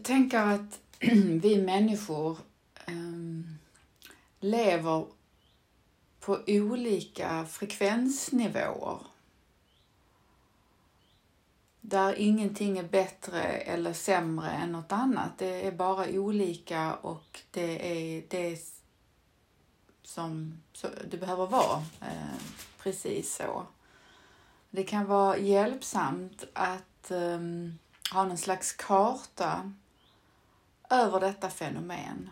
Jag tänker att vi människor um, lever på olika frekvensnivåer. Där ingenting är bättre eller sämre än något annat. Det är bara olika och det är det som det behöver vara. Eh, precis så. Det kan vara hjälpsamt att um, ha någon slags karta över detta fenomen.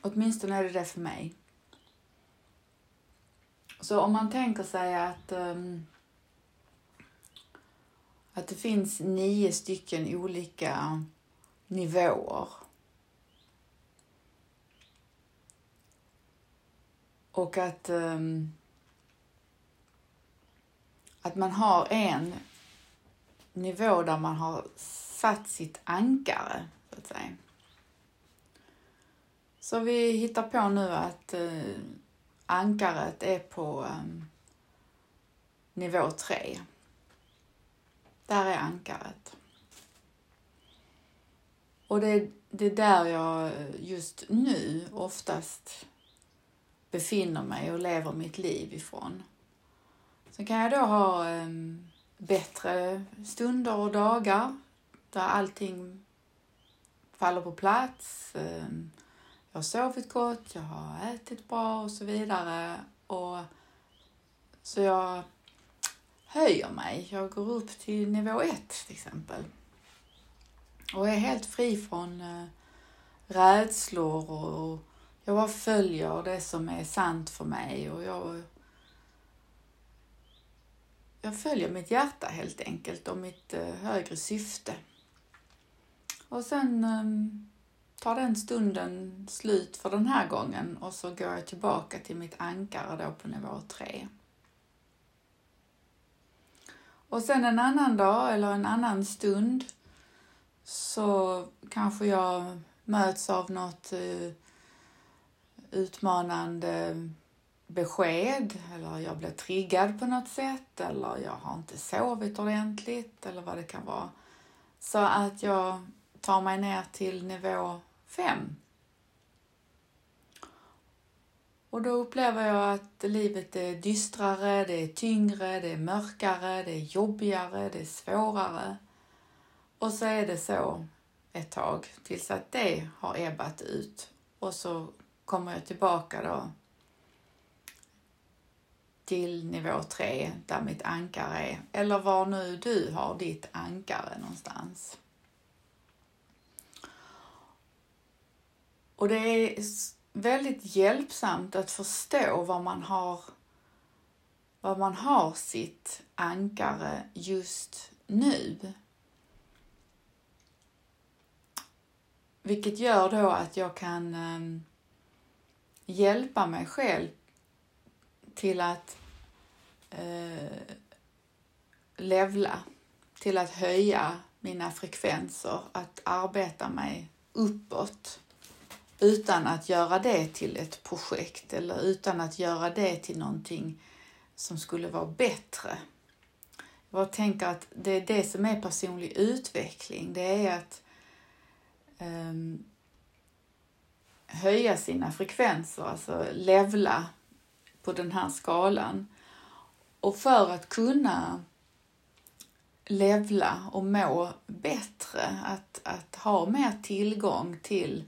Åtminstone är det det för mig. Så om man tänker sig att, um, att det finns nio stycken olika nivåer och att, um, att man har en nivå där man har satt sitt ankare, så att. Så vi hittar på nu att eh, ankaret är på eh, nivå 3. Där är ankaret. Och det, det är där jag just nu oftast befinner mig och lever mitt liv ifrån. Sen kan jag då ha eh, bättre stunder och dagar där allting faller på plats. Ehm, jag har sovit gott, jag har ätit bra och så vidare. Och så jag höjer mig. Jag går upp till nivå ett till exempel. Och är helt fri från eh, rädslor och jag bara följer det som är sant för mig och jag, jag följer mitt hjärta helt enkelt och mitt eh, högre syfte. Och sen um, tar den stunden slut för den här gången och så går jag tillbaka till mitt ankare då på nivå 3. Och sen en annan dag eller en annan stund så kanske jag möts av något uh, utmanande besked eller jag blir triggad på något sätt eller jag har inte sovit ordentligt eller vad det kan vara. Så att jag tar mig ner till nivå 5. Och då upplever jag att livet är dystrare, det är tyngre, det är mörkare, det är jobbigare, det är svårare. Och så är det så ett tag tills att det har ebbat ut och så kommer jag tillbaka då till nivå 3 där mitt ankare är, eller var nu du har ditt ankare någonstans. Och det är väldigt hjälpsamt att förstå var man har, var man har sitt ankare just nu. Vilket gör då att jag kan eh, hjälpa mig själv till att eh, levla, till att höja mina frekvenser, att arbeta mig uppåt utan att göra det till ett projekt eller utan att göra det till någonting som skulle vara bättre. Jag tänker att det är det som är personlig utveckling. Det är att um, höja sina frekvenser, alltså levla på den här skalan. Och för att kunna levla och må bättre, att, att ha mer tillgång till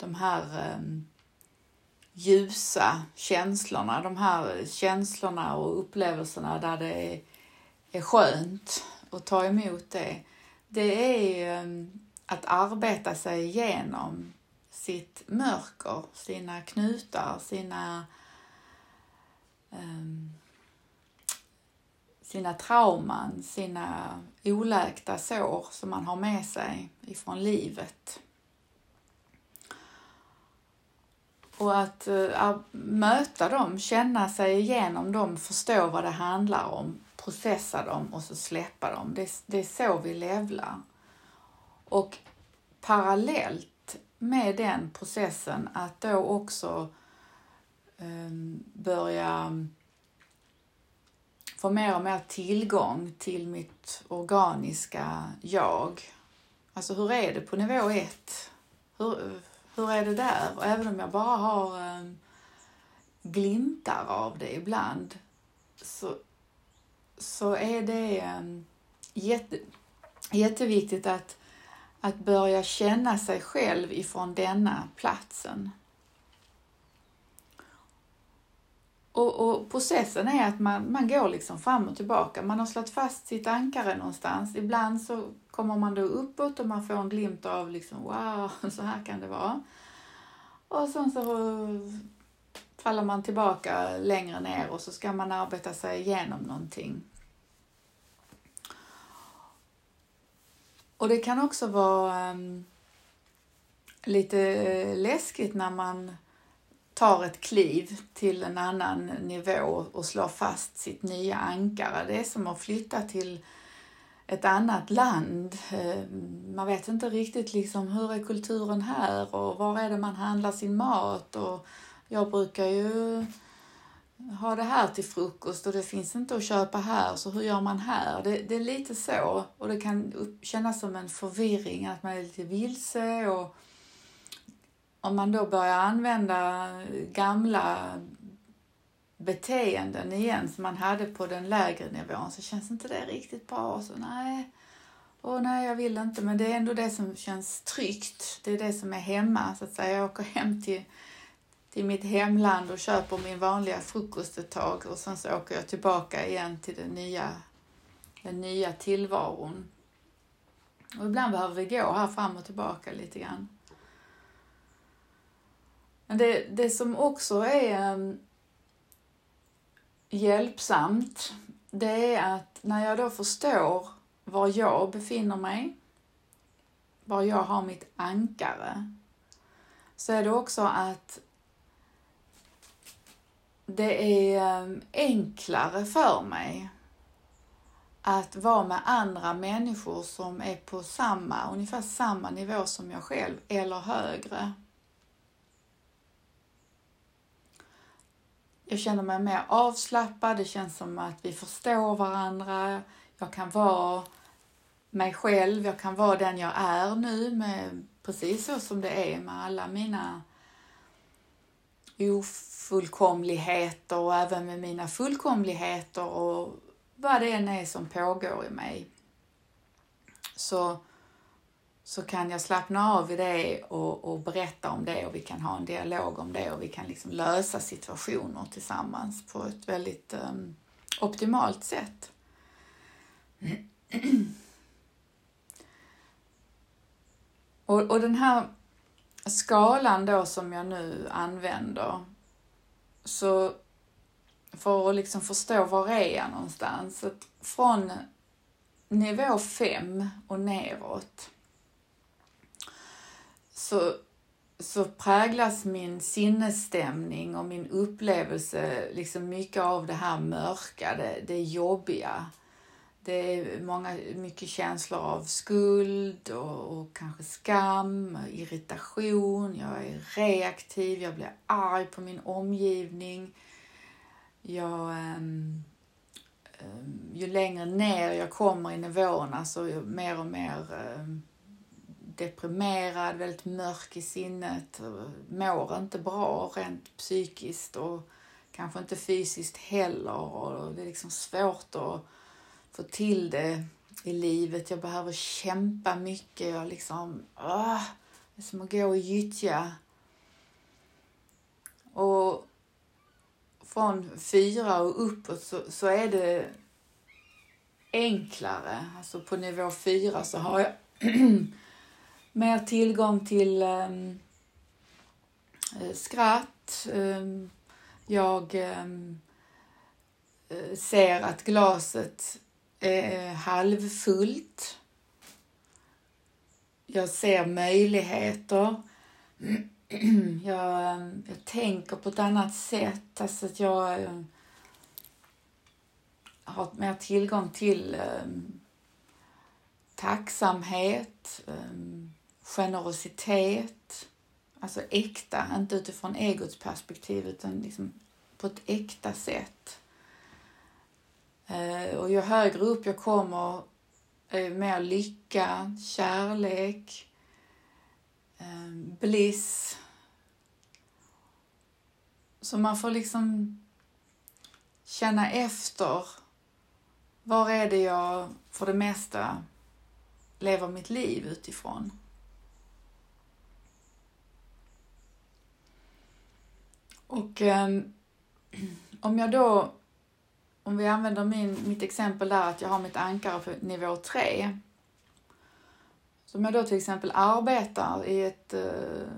de här ehm, ljusa känslorna, de här känslorna och upplevelserna där det är, är skönt att ta emot det. Det är ehm, att arbeta sig igenom sitt mörker, sina knutar, sina um, sina trauman, sina oläkta sår som man har med sig ifrån livet. Och att äh, möta dem, känna sig igenom dem, förstå vad det handlar om, processa dem och så släppa dem. Det, det är så vi levlar. Och parallellt med den processen att då också äh, börja få mer och mer tillgång till mitt organiska jag Alltså hur är det på nivå ett? Hur, hur är det där? Och även om jag bara har um, glimtar av det ibland så, så är det um, jätte, jätteviktigt att, att börja känna sig själv ifrån denna platsen. Och, och, processen är att man, man går liksom fram och tillbaka. Man har slagit fast sitt ankare någonstans. Ibland så kommer man då uppåt och man får en glimt av liksom wow, så här kan det vara. Och sen så faller man tillbaka längre ner och så ska man arbeta sig igenom någonting. Och det kan också vara um, lite eh, läskigt när man tar ett kliv till en annan nivå och slår fast sitt nya ankare. Det är som att flytta till ett annat land. Eh, man vet inte riktigt liksom hur är kulturen här och var är det man handlar sin mat och jag brukar ju ha det här till frukost och det finns inte att köpa här, så hur gör man här? Det, det är lite så och det kan kännas som en förvirring, att man är lite vilse och om man då börjar använda gamla beteenden igen som man hade på den lägre nivån så känns inte det riktigt bra. Så nej, och nej, jag vill inte. Men det är ändå det som känns tryggt. Det är det som är hemma, så att säga. Jag åker hem till, till mitt hemland och köper min vanliga frukost ett tag och sen så åker jag tillbaka igen till den nya, den nya tillvaron. Och ibland behöver vi gå här fram och tillbaka lite grann. Men det, det som också är ehm, hjälpsamt, det är att när jag då förstår var jag befinner mig, var jag har mitt ankare, så är det också att det är ehm, enklare för mig att vara med andra människor som är på samma, ungefär samma nivå som jag själv eller högre. Jag känner mig mer avslappnad, det känns som att vi förstår varandra. Jag kan vara mig själv, jag kan vara den jag är nu med precis så som det är med alla mina ofullkomligheter och även med mina fullkomligheter och vad det än är som pågår i mig. Så så kan jag slappna av i det och, och, berätta om det och vi kan ha en dialog om det och vi kan liksom lösa situationer tillsammans på ett väldigt um, optimalt sätt. och, och den här skalan då som jag nu använder, så för att liksom förstå var är jag någonstans, att från nivå 5 och neråt så, så präglas min sinnesstämning och min upplevelse liksom mycket av det här mörka, det, det jobbiga. Det är många, mycket känslor av skuld och, och, kanske skam, irritation, jag är reaktiv, jag blir arg på min omgivning. Jag, um, um, ju längre ner jag kommer i nivåerna så mer och mer um, deprimerad, väldigt mörk i sinnet, mår inte bra rent psykiskt och kanske inte fysiskt heller. Och det är liksom svårt att få till det i livet. Jag behöver kämpa mycket. Jag liksom, åh, det är som att gå i gyttja. Och från fyra och uppåt så, så är det enklare. Alltså på nivå fyra så har jag mer tillgång till um, skratt. Um, jag um, ser att glaset är halvfullt. Jag ser möjligheter. Jag, jag tänker på ett annat sätt. Alltså att jag har mer tillgång till tacksamhet, generositet, alltså äkta, inte utifrån egots perspektiv utan liksom på ett äkta sätt. Eh, och ju högre upp jag kommer eh, mer lycka, kärlek, eh, bliss. Så man får liksom känna efter. Var är det jag för det mesta lever mitt liv utifrån? Och um, om jag då, om vi använder min, mitt exempel där att jag har mitt ankare på nivå 3. Så om jag då till exempel arbetar i ett, uh,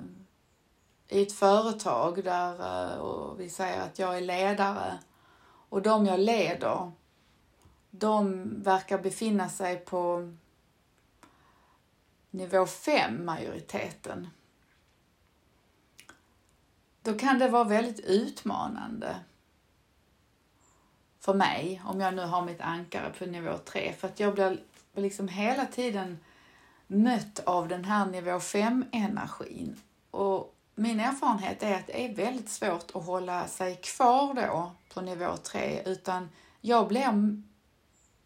i ett företag där uh, och vi säger att jag är ledare och de jag leder, de verkar befinna sig på nivå 5, majoriteten då kan det vara väldigt utmanande för mig om jag nu har mitt ankare på nivå 3 för att jag blir liksom hela tiden mött av den här nivå 5 energin och min erfarenhet är att det är väldigt svårt att hålla sig kvar då på nivå 3 utan jag blir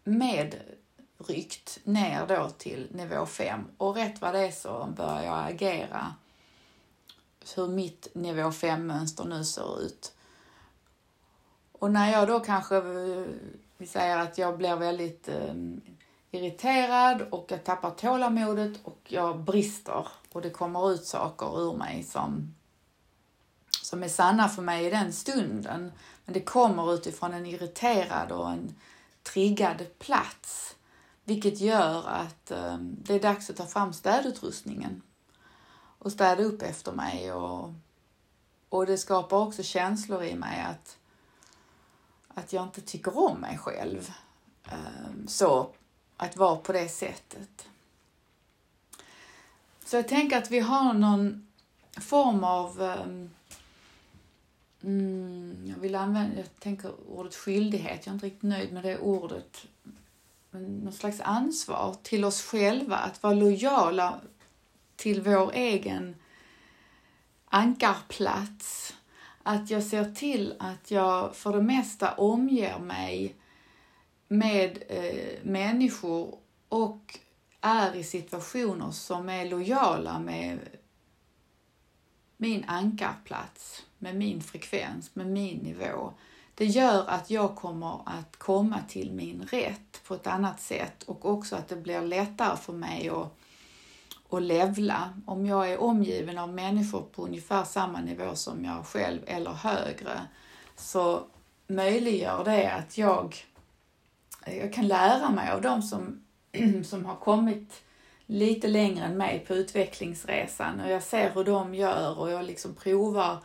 medryckt ner då till nivå 5 och rätt vad det är så börjar jag agera hur mitt nivå 5-mönster nu ser ut. Och när jag då kanske, eh, vi säger att jag blir väldigt eh, irriterad och jag tappar tålamodet och jag brister och det kommer ut saker ur mig som, som är sanna för mig i den stunden. Men det kommer utifrån en irriterad och en triggad plats. Vilket gör att eh, det är dags att ta fram städutrustningen och städa upp efter mig och, och det skapar också känslor i mig att, att jag inte tycker om mig själv. Ehm, så att vara på det sättet. Så jag tänker att vi har någon form av ehm, Mm, jag vill använda, jag tänker ordet skyldighet, jag är inte riktigt nöjd med det ordet. Men någon slags ansvar till oss själva att vara lojala till vår egen ankarplats. Att jag ser till att jag för det mesta omger mig med eh, människor och är i situationer som är lojala med min ankarplats, med min frekvens, med min nivå. Det gör att jag kommer att komma till min rätt på ett annat sätt och också att det blir lättare för mig att och levla. Om jag är omgiven av människor på ungefär samma nivå som jag själv eller högre så möjliggör det att jag, jag kan lära mig av dem som, som har kommit lite längre än mig på utvecklingsresan och jag ser hur de gör och jag liksom provar.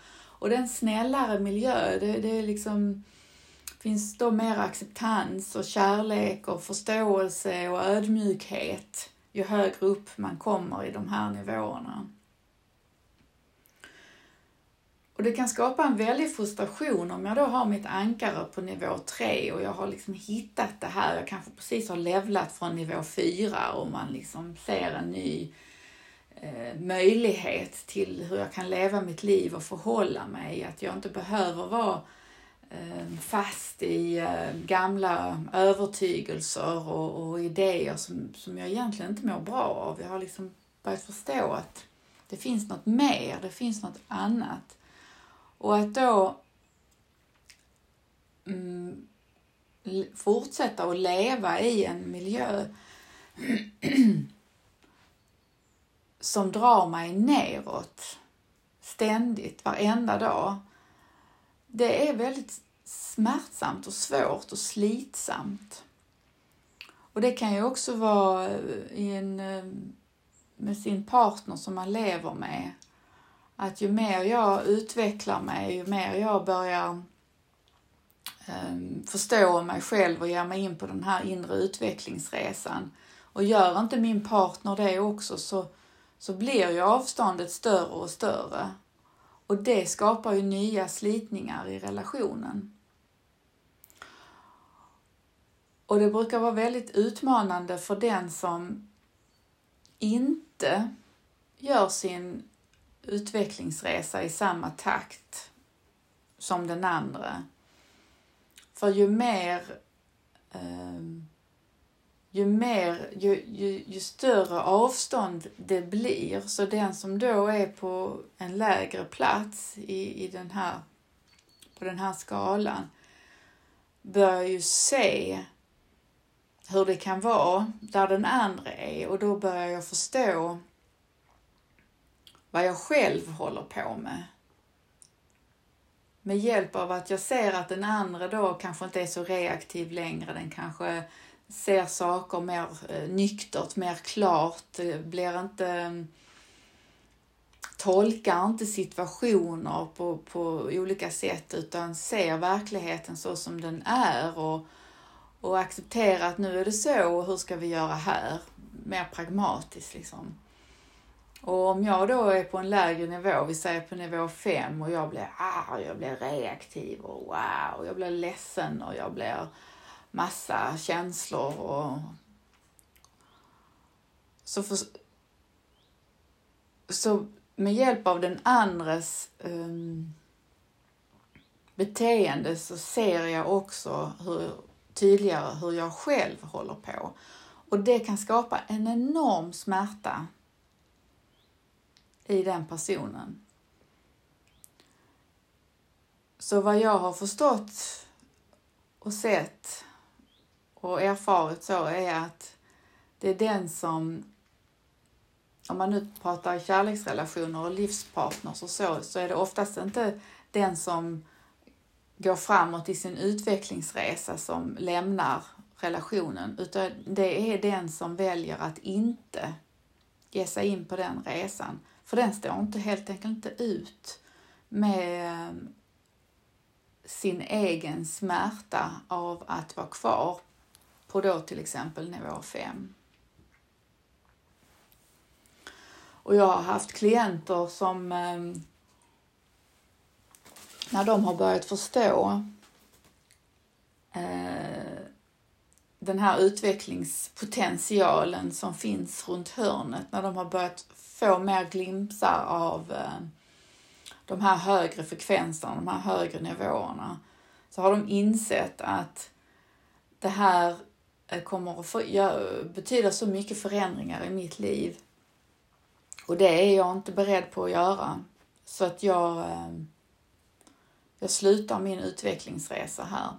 Och den snällare miljö, det, det är liksom, finns då mer acceptans och kärlek och förståelse och ödmjukhet ju högre upp man kommer i de här nivåerna. Och det kan skapa en väldig frustration om jag då har mitt ankare på nivå 3 och jag har liksom hittat det här. Jag kanske precis har levlat från nivå 4 och man liksom ser en ny eh, möjlighet till hur jag kan leva mitt liv och förhålla mig. Att jag inte behöver vara Eh, fast i eh, gamla övertygelser och, och, idéer som, som jag egentligen inte mår bra av. Jag har liksom börjat förstå att det finns något mer, det finns något annat. Och att då mm, fortsätta att leva i en miljö som drar mig neråt ständigt, varenda dag det är väldigt smärtsamt och svårt och slitsamt. Och det kan ju också vara eh, i en, eh, med sin partner som man lever med. Att ju mer jag utvecklar mig, ju mer jag börjar um, förstå mig själv och ger mig in på den här inre utvecklingsresan. Och gör inte min partner det också så, så blir ju avståndet större och större. Och det skapar ju nya slitningar i relationen. Och det brukar vara väldigt utmanande för den som inte gör sin utvecklingsresa i samma takt som den andra. För ju mer eh, ju, mer, ju, ju, ju större avstånd det blir, så den som då är på en lägre plats i, i den här, på den här skalan börjar ju se hur det kan vara där den andra är och då börjar jag förstå vad jag själv håller på med. Med hjälp av att jag ser att den andra då kanske inte är så reaktiv längre, den kanske ser saker mer eh, nyktert, mer klart, blir inte mm, tolkar inte situationer på, på olika sätt utan ser verkligheten så som den är och, och accepterar att nu är det så och hur ska vi göra här? Mer pragmatiskt liksom. Och om jag då är på en lägre nivå, vi säger på nivå 5 och jag blir arg, jag blir reaktiv och wow, jag blir ledsen och jag blir massa känslor och så, för, så med hjälp av den andres um, beteende så ser jag också hur, tydligare hur jag själv håller på. Och det kan skapa en enorm smärta i den personen. Så vad jag har förstått och sett och erfarit så är att det är den som, om man nu pratar kärleksrelationer och livspartners och så, så är det oftast inte den som går framåt i sin utvecklingsresa som lämnar relationen, utan det är den som väljer att inte ge sig in på den resan. För den står inte, helt enkelt inte ut med eh, sin egen smärta av att vara kvar på då till exempel nivå 5. Och jag har haft klienter som ehm, när de har börjat förstå eh, den här utvecklingspotentialen som finns runt hörnet, när de har börjat få mer glimtar av eh, de här högre frekvenserna, de här högre nivåerna, så har de insett att det här Eh, kommer att för, betyda så mycket förändringar i mitt liv. Och det är jag inte beredd på att göra. Så att jag, eh, jag slutar min utvecklingsresa här.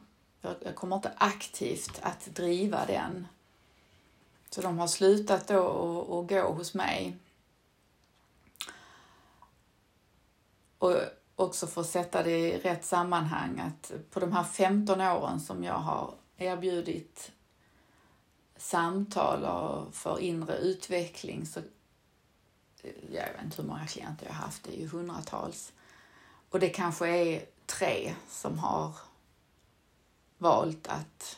Jag kommer inte aktivt att driva den. Så de har slutat då att gå hos mig Och också för att sätta det i rätt sammanhang att på de här 15 åren som jag har erbjudit samtal för inre utveckling så eh, jag vet inte hur många klienter jag har haft, det är ju hundratals. Och det kanske är tre som har valt att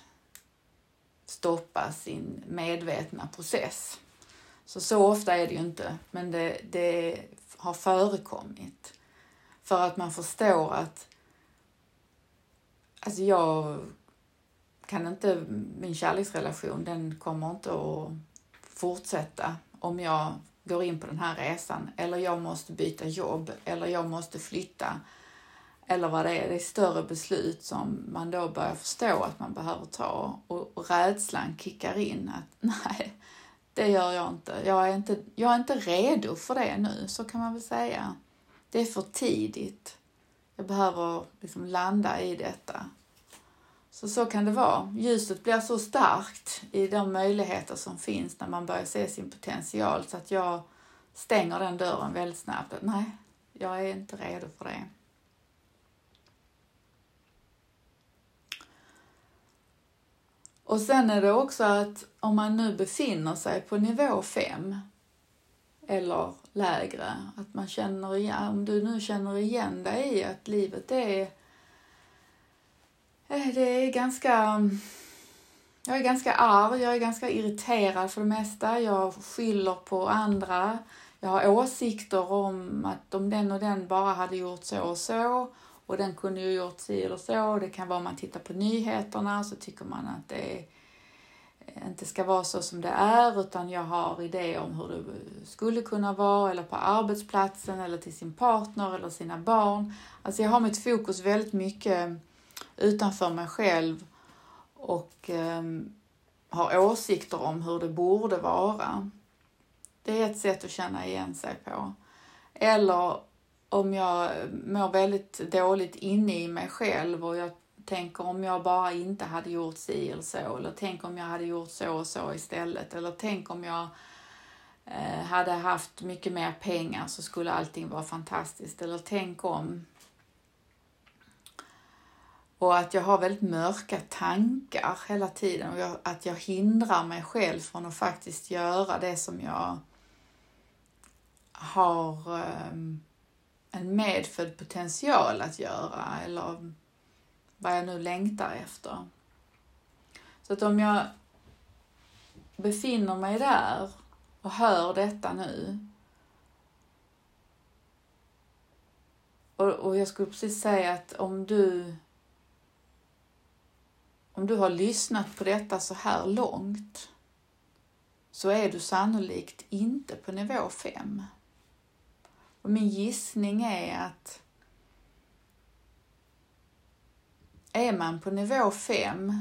stoppa sin medvetna process. Så så ofta är det ju inte, men det, det har förekommit. För att man förstår att alltså jag kan inte, min kärleksrelation den kommer inte att fortsätta om jag går in på den här resan eller jag måste byta jobb eller jag måste flytta eller vad det är. Det är större beslut som man då börjar förstå att man behöver ta och, och rädslan kickar in att nej, det gör jag inte. Jag är inte, jag är inte redo för det nu, så kan man väl säga det är för tidigt. Jag behöver liksom landa i detta. Så så kan det vara. Ljuset blir så starkt i de möjligheter som finns när man börjar se sin potential så att jag stänger den dörren väldigt snabbt. Nej, jag är inte redo för det. Och sen är det också att om man nu befinner sig på nivå 5 eller lägre. Att man känner igen, om du nu känner igen dig i att livet är, Eh, det är ganska, mm, jag är ganska arg, jag är ganska irriterad för det mesta, jag skyller på andra, jag har åsikter om att om den och den bara hade gjort så och så och den kunde ju gjort si eller så. Det kan vara om man tittar på nyheterna så tycker man att det eh, inte ska vara så som det är utan jag har idéer om hur det skulle kunna vara eller på arbetsplatsen eller till sin partner eller sina barn. Alltså jag har mitt fokus väldigt mycket utanför mig själv och ehm, har åsikter om hur det borde vara. Det är ett sätt att känna igen sig på. Eller om jag mår väldigt dåligt inne i mig själv och jag tänker om jag bara inte hade gjort si eller så, eller tänk om jag hade gjort så och så istället, eller tänk om jag eh, hade haft mycket mer pengar så skulle allting vara fantastiskt, eller tänk om. Och att jag har väldigt mörka tankar hela tiden. Och jag, att jag hindrar mig själv från att faktiskt göra det som jag har ehm, en medfödd potential att göra. Eller vad jag nu längtar efter. Så att om jag befinner mig där och hör detta nu. Och, och jag skulle precis säga att om du om du har lyssnat på detta så här långt så är du sannolikt inte på nivå 5. Och min gissning är att är man på nivå 5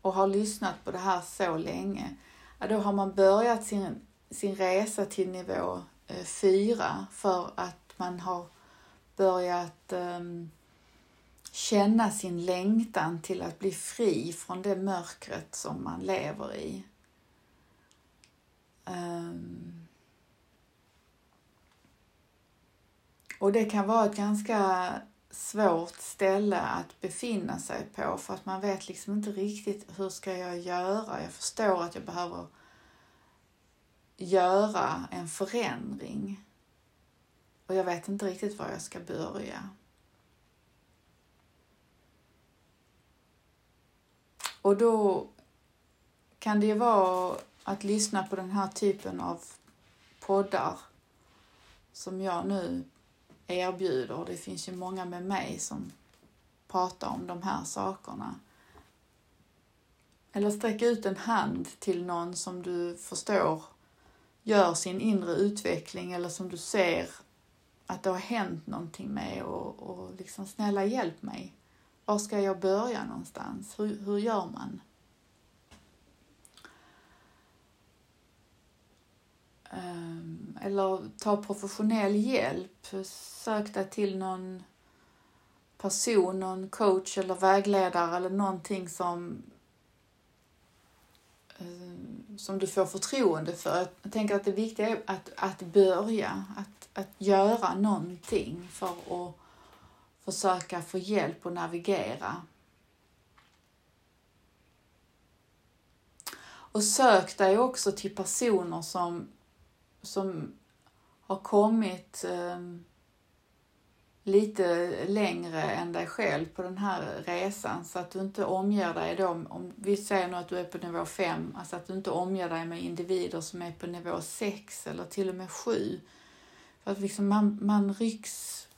och har lyssnat på det här så länge, ja, då har man börjat sin, sin resa till nivå eh, 4 för att man har börjat um, känna sin längtan till att bli fri från det mörkret som man lever i. Um, och det kan vara ett ganska svårt ställe att befinna sig på för att man vet liksom inte riktigt hur ska jag göra. Jag förstår att jag behöver göra en förändring och jag vet inte riktigt var jag ska börja. Och då kan det ju vara att lyssna på den här typen av poddar som jag nu erbjuder. Det finns ju många med mig som pratar om de här sakerna. Eller sträcka ut en hand till någon som du förstår gör sin inre utveckling eller som du ser att det har hänt någonting med och, och liksom snälla hjälp mig. Var ska jag börja någonstans? Hur, hur gör man? Ehm, eller ta professionell hjälp. Sök dig till någon person, någon coach eller vägledare eller någonting som ehm, som du får förtroende för. Jag tänker att det viktiga är att, att börja, att, att göra någonting för att försöka få hjälp att navigera. Och sök dig också till personer som, som har kommit eh, lite längre än dig själv på den här resan så att du inte omger dig då, om vi säger nu att du är på nivå 5, alltså att du inte omger dig med individer som är på nivå 6 eller till och med 7. För att liksom man, man rycks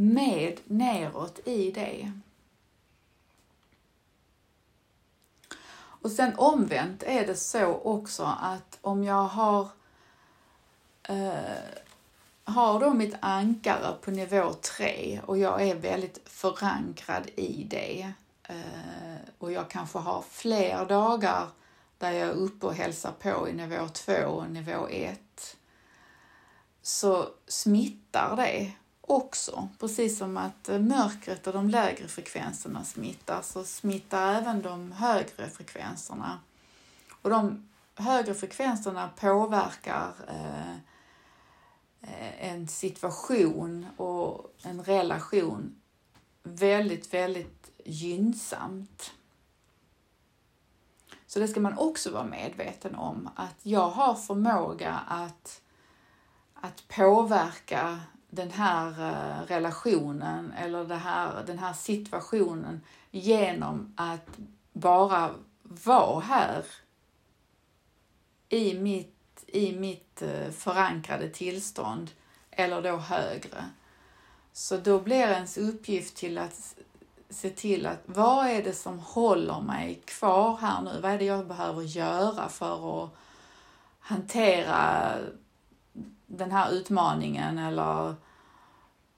med neråt i det. Och sen omvänt är det så också att om jag har eh, har då mitt ankare på nivå 3 och jag är väldigt förankrad i det eh, och jag kanske har fler dagar där jag är uppe och hälsar på i nivå 2 och nivå 1 så smittar det också. Precis som att eh, mörkret och de lägre frekvenserna smittar så smittar även de högre frekvenserna. Och de högre frekvenserna påverkar eh, eh, en situation och en relation väldigt, väldigt gynnsamt. Så det ska man också vara medveten om, att jag har förmåga att, att påverka den här eh, relationen eller det här, den här situationen genom att bara vara här i mitt, i mitt eh, förankrade tillstånd eller då högre. Så då blir ens uppgift till att se till att vad är det som håller mig kvar här nu? Vad är det jag behöver göra för att hantera den här utmaningen eller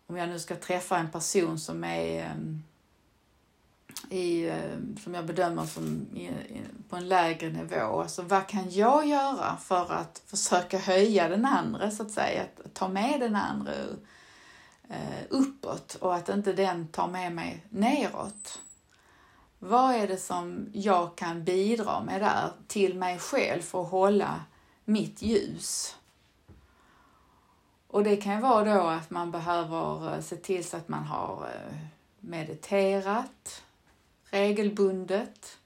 om jag nu ska träffa en person som är ehm, i, ehm, som jag bedömer som i, i, på en lägre nivå. Alltså vad kan jag göra för att försöka höja den andra så att säga, att ta med den andra eh, uppåt och att inte den tar med mig neråt. Vad är det som jag kan bidra med där till mig själv för att hålla mitt ljus? Och det kan ju vara då att man behöver eh, se till så att man har eh, mediterat regelbundet.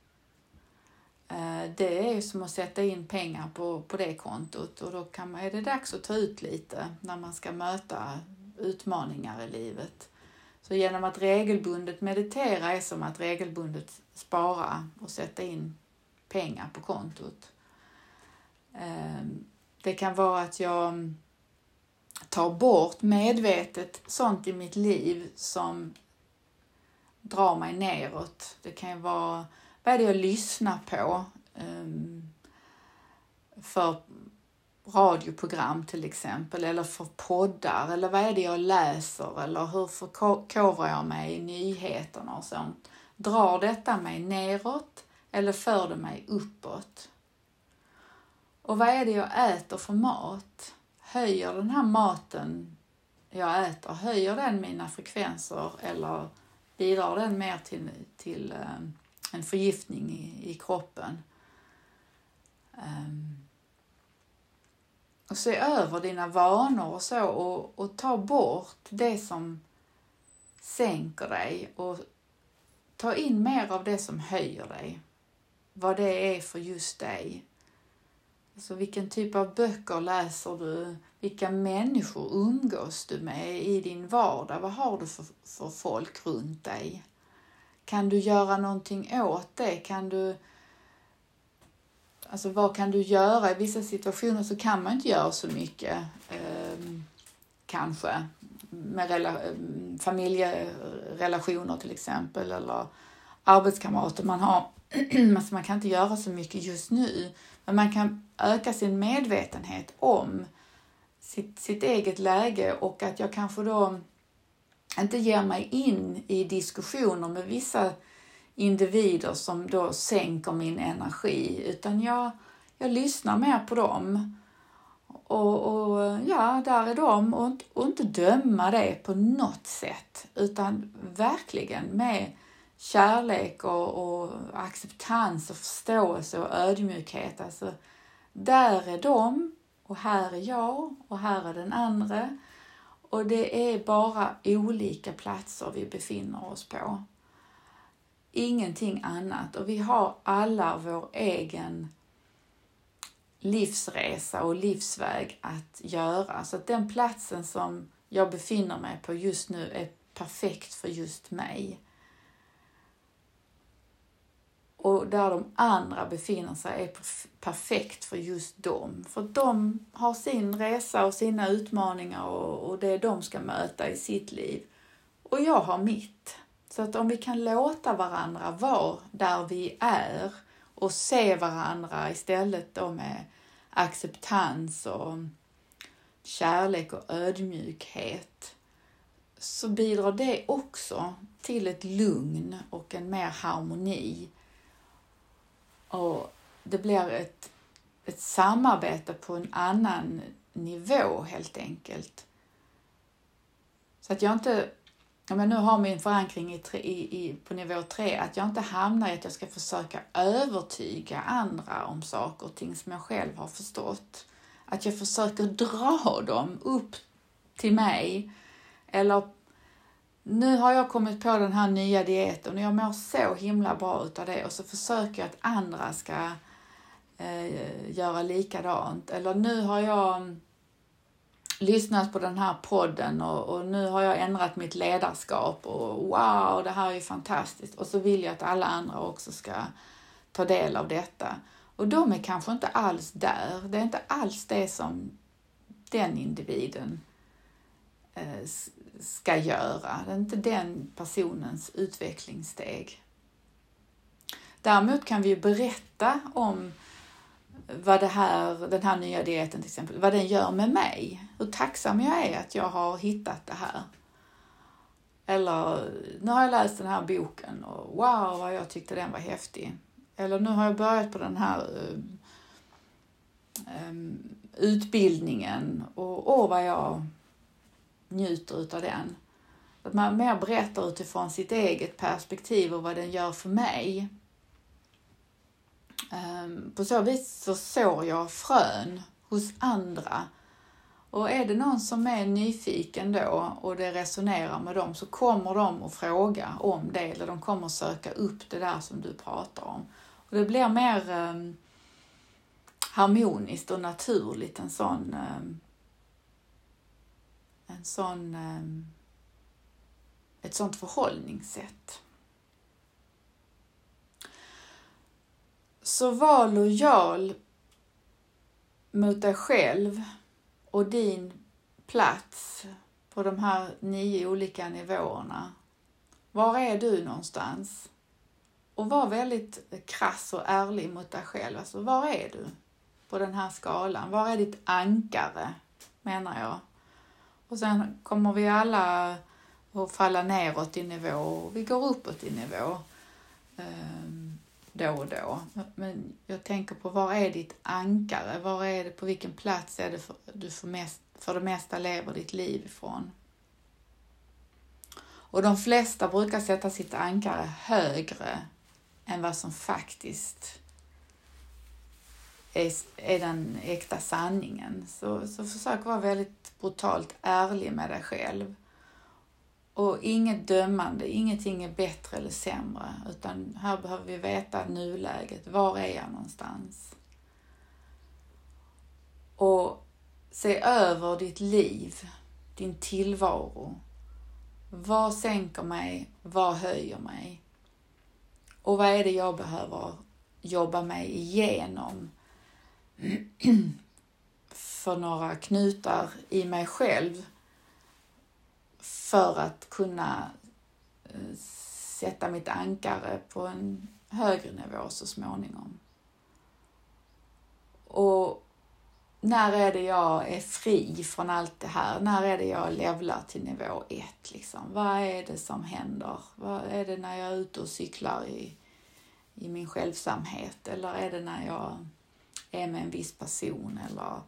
Eh, det är som att sätta in pengar på, på det kontot och då kan man, är det dags att ta ut lite när man ska möta utmaningar i livet. Så genom att regelbundet meditera är som att regelbundet spara och sätta in pengar på kontot. Ehm, det kan vara att jag mm, tar bort medvetet sånt i mitt liv som drar mig neråt. Det kan ju vara, vad är det jag lyssnar på? Um, för radioprogram till exempel, eller för poddar, eller vad är det jag läser, eller hur förkovrar jag mig i nyheterna och sånt. Drar detta mig neråt eller för det mig uppåt? Och vad är det jag äter för mat? Höjer den här maten jag äter, höjer den mina frekvenser eller bidrar den mer till, till eh, en förgiftning i, i kroppen. Um, och se över dina vanor och så och, och ta bort det som sänker dig och ta in mer av det som höjer dig. Vad det är för just dig. Alltså vilken typ av böcker läser du? Vilka människor umgås du med i din vardag? Vad har du för, för folk runt dig? Kan du göra någonting åt det? Kan du Alltså vad kan du göra? I vissa situationer så kan man inte göra så mycket. Eh, kanske med rela ehm, familjerelationer till exempel eller arbetskamrater man har. alltså man kan inte göra så mycket just nu. Men man kan öka sin medvetenhet om sitt, sitt eget läge och att jag kanske då inte ger mig in i diskussioner med vissa individer som då sänker min energi utan jag, jag lyssnar mer på dem. Och, och ja, där är de och, och inte döma det på något sätt utan verkligen med kärlek och, och acceptans och förståelse och ödmjukhet. Alltså, där är de och här är jag och här är den andra. Och det är bara olika platser vi befinner oss på. Ingenting annat. Och vi har alla vår egen livsresa och livsväg att göra. Så att den platsen som jag befinner mig på just nu är perfekt för just mig och där de andra befinner sig är perfekt för just dem. För de har sin resa och sina utmaningar och, och det de ska möta i sitt liv. Och jag har mitt. Så att om vi kan låta varandra vara där vi är och se varandra istället då med acceptans och kärlek och ödmjukhet så bidrar det också till ett lugn och en mer harmoni och det blir ett, ett samarbete på en annan nivå helt enkelt. Så att jag inte, om jag nu har min förankring i, tre, i, i, på nivå tre, att jag inte hamnar i att jag ska försöka övertyga andra om saker och ting som jag själv har förstått. Att jag försöker dra dem upp till mig eller nu har jag kommit på den här nya dieten och jag mår så himla bra utav det och så försöker jag att andra ska eh, göra likadant. Eller nu har jag mm, lyssnat på den här podden och, och, nu har jag ändrat mitt ledarskap och wow, det här är fantastiskt. Och så vill jag att alla andra också ska ta del av detta. Och de är kanske inte alls där. Det är inte alls det som den individen eh, ska göra. Det är inte den personens utvecklingssteg. Däremot kan vi berätta om vad det här, den här nya dieten till exempel, vad den gör med mig. Hur tacksam jag är att jag har hittat det här. Eller nu har jag läst den här boken och wow vad jag tyckte den var häftig. Eller nu har jag börjat på den här um, um, utbildningen och åh vad jag njuter utav den. Att man mer berättar utifrån sitt eget perspektiv och vad den gör för mig. Ehm, på så vis så sår jag frön hos andra och är det någon som är nyfiken då och det resonerar med dem så kommer de att fråga om det eller de kommer att söka upp det där som du pratar om. Och det blir mer ehm, harmoniskt och naturligt en sån ehm, en sån ehm, ett sånt förhållningssätt. Så var lojal mot dig själv och din plats på de här nio olika nivåerna. Var är du någonstans? Och var väldigt krass och ärlig mot dig själv. Alltså, var är du på den här skalan? Var är ditt ankare, menar jag? Och sen kommer vi alla att falla neråt i nivå och vi går uppåt i nivå. Ehm, då och då. Men jag tänker på var är ditt ankare? Var är det, på vilken plats är det för, du för, mest, för det mesta lever ditt liv ifrån? Och de flesta brukar sätta sitt ankare högre än vad som faktiskt är, är den äkta sanningen. Så, så försök vara väldigt brutalt ärlig med dig själv. Och inget dömande, ingenting är bättre eller sämre, utan här behöver vi veta nuläget. Var är jag någonstans? Och se över ditt liv, din tillvaro. Vad sänker mig? Vad höjer mig? Och vad är det jag behöver jobba mig igenom? För några knutar i mig själv för att kunna eh, sätta mitt ankare på en högre nivå så småningom. Och när är det jag är fri från allt det här? När är det jag levlar till nivå ett? Liksom? Vad är det som händer? Vad är det när jag är ute och cyklar i, i min självsamhet? Eller är det när jag är med en viss person? Eller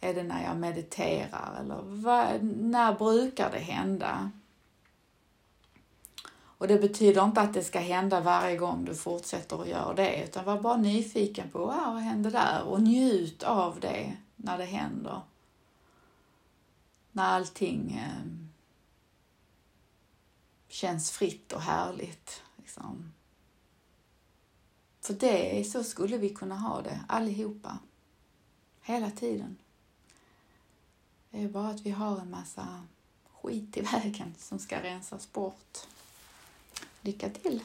är det när jag mediterar? Eller vad, när brukar det hända? Och det betyder inte att det ska hända varje gång du fortsätter att göra det, utan var bara nyfiken på wow, vad hände där? Och njut av det när det händer. När allting eh, känns fritt och härligt. Liksom. För det, så skulle vi kunna ha det allihopa. Hela tiden. Det är bara att vi har en massa skit i vägen som ska rensas bort. Lycka till!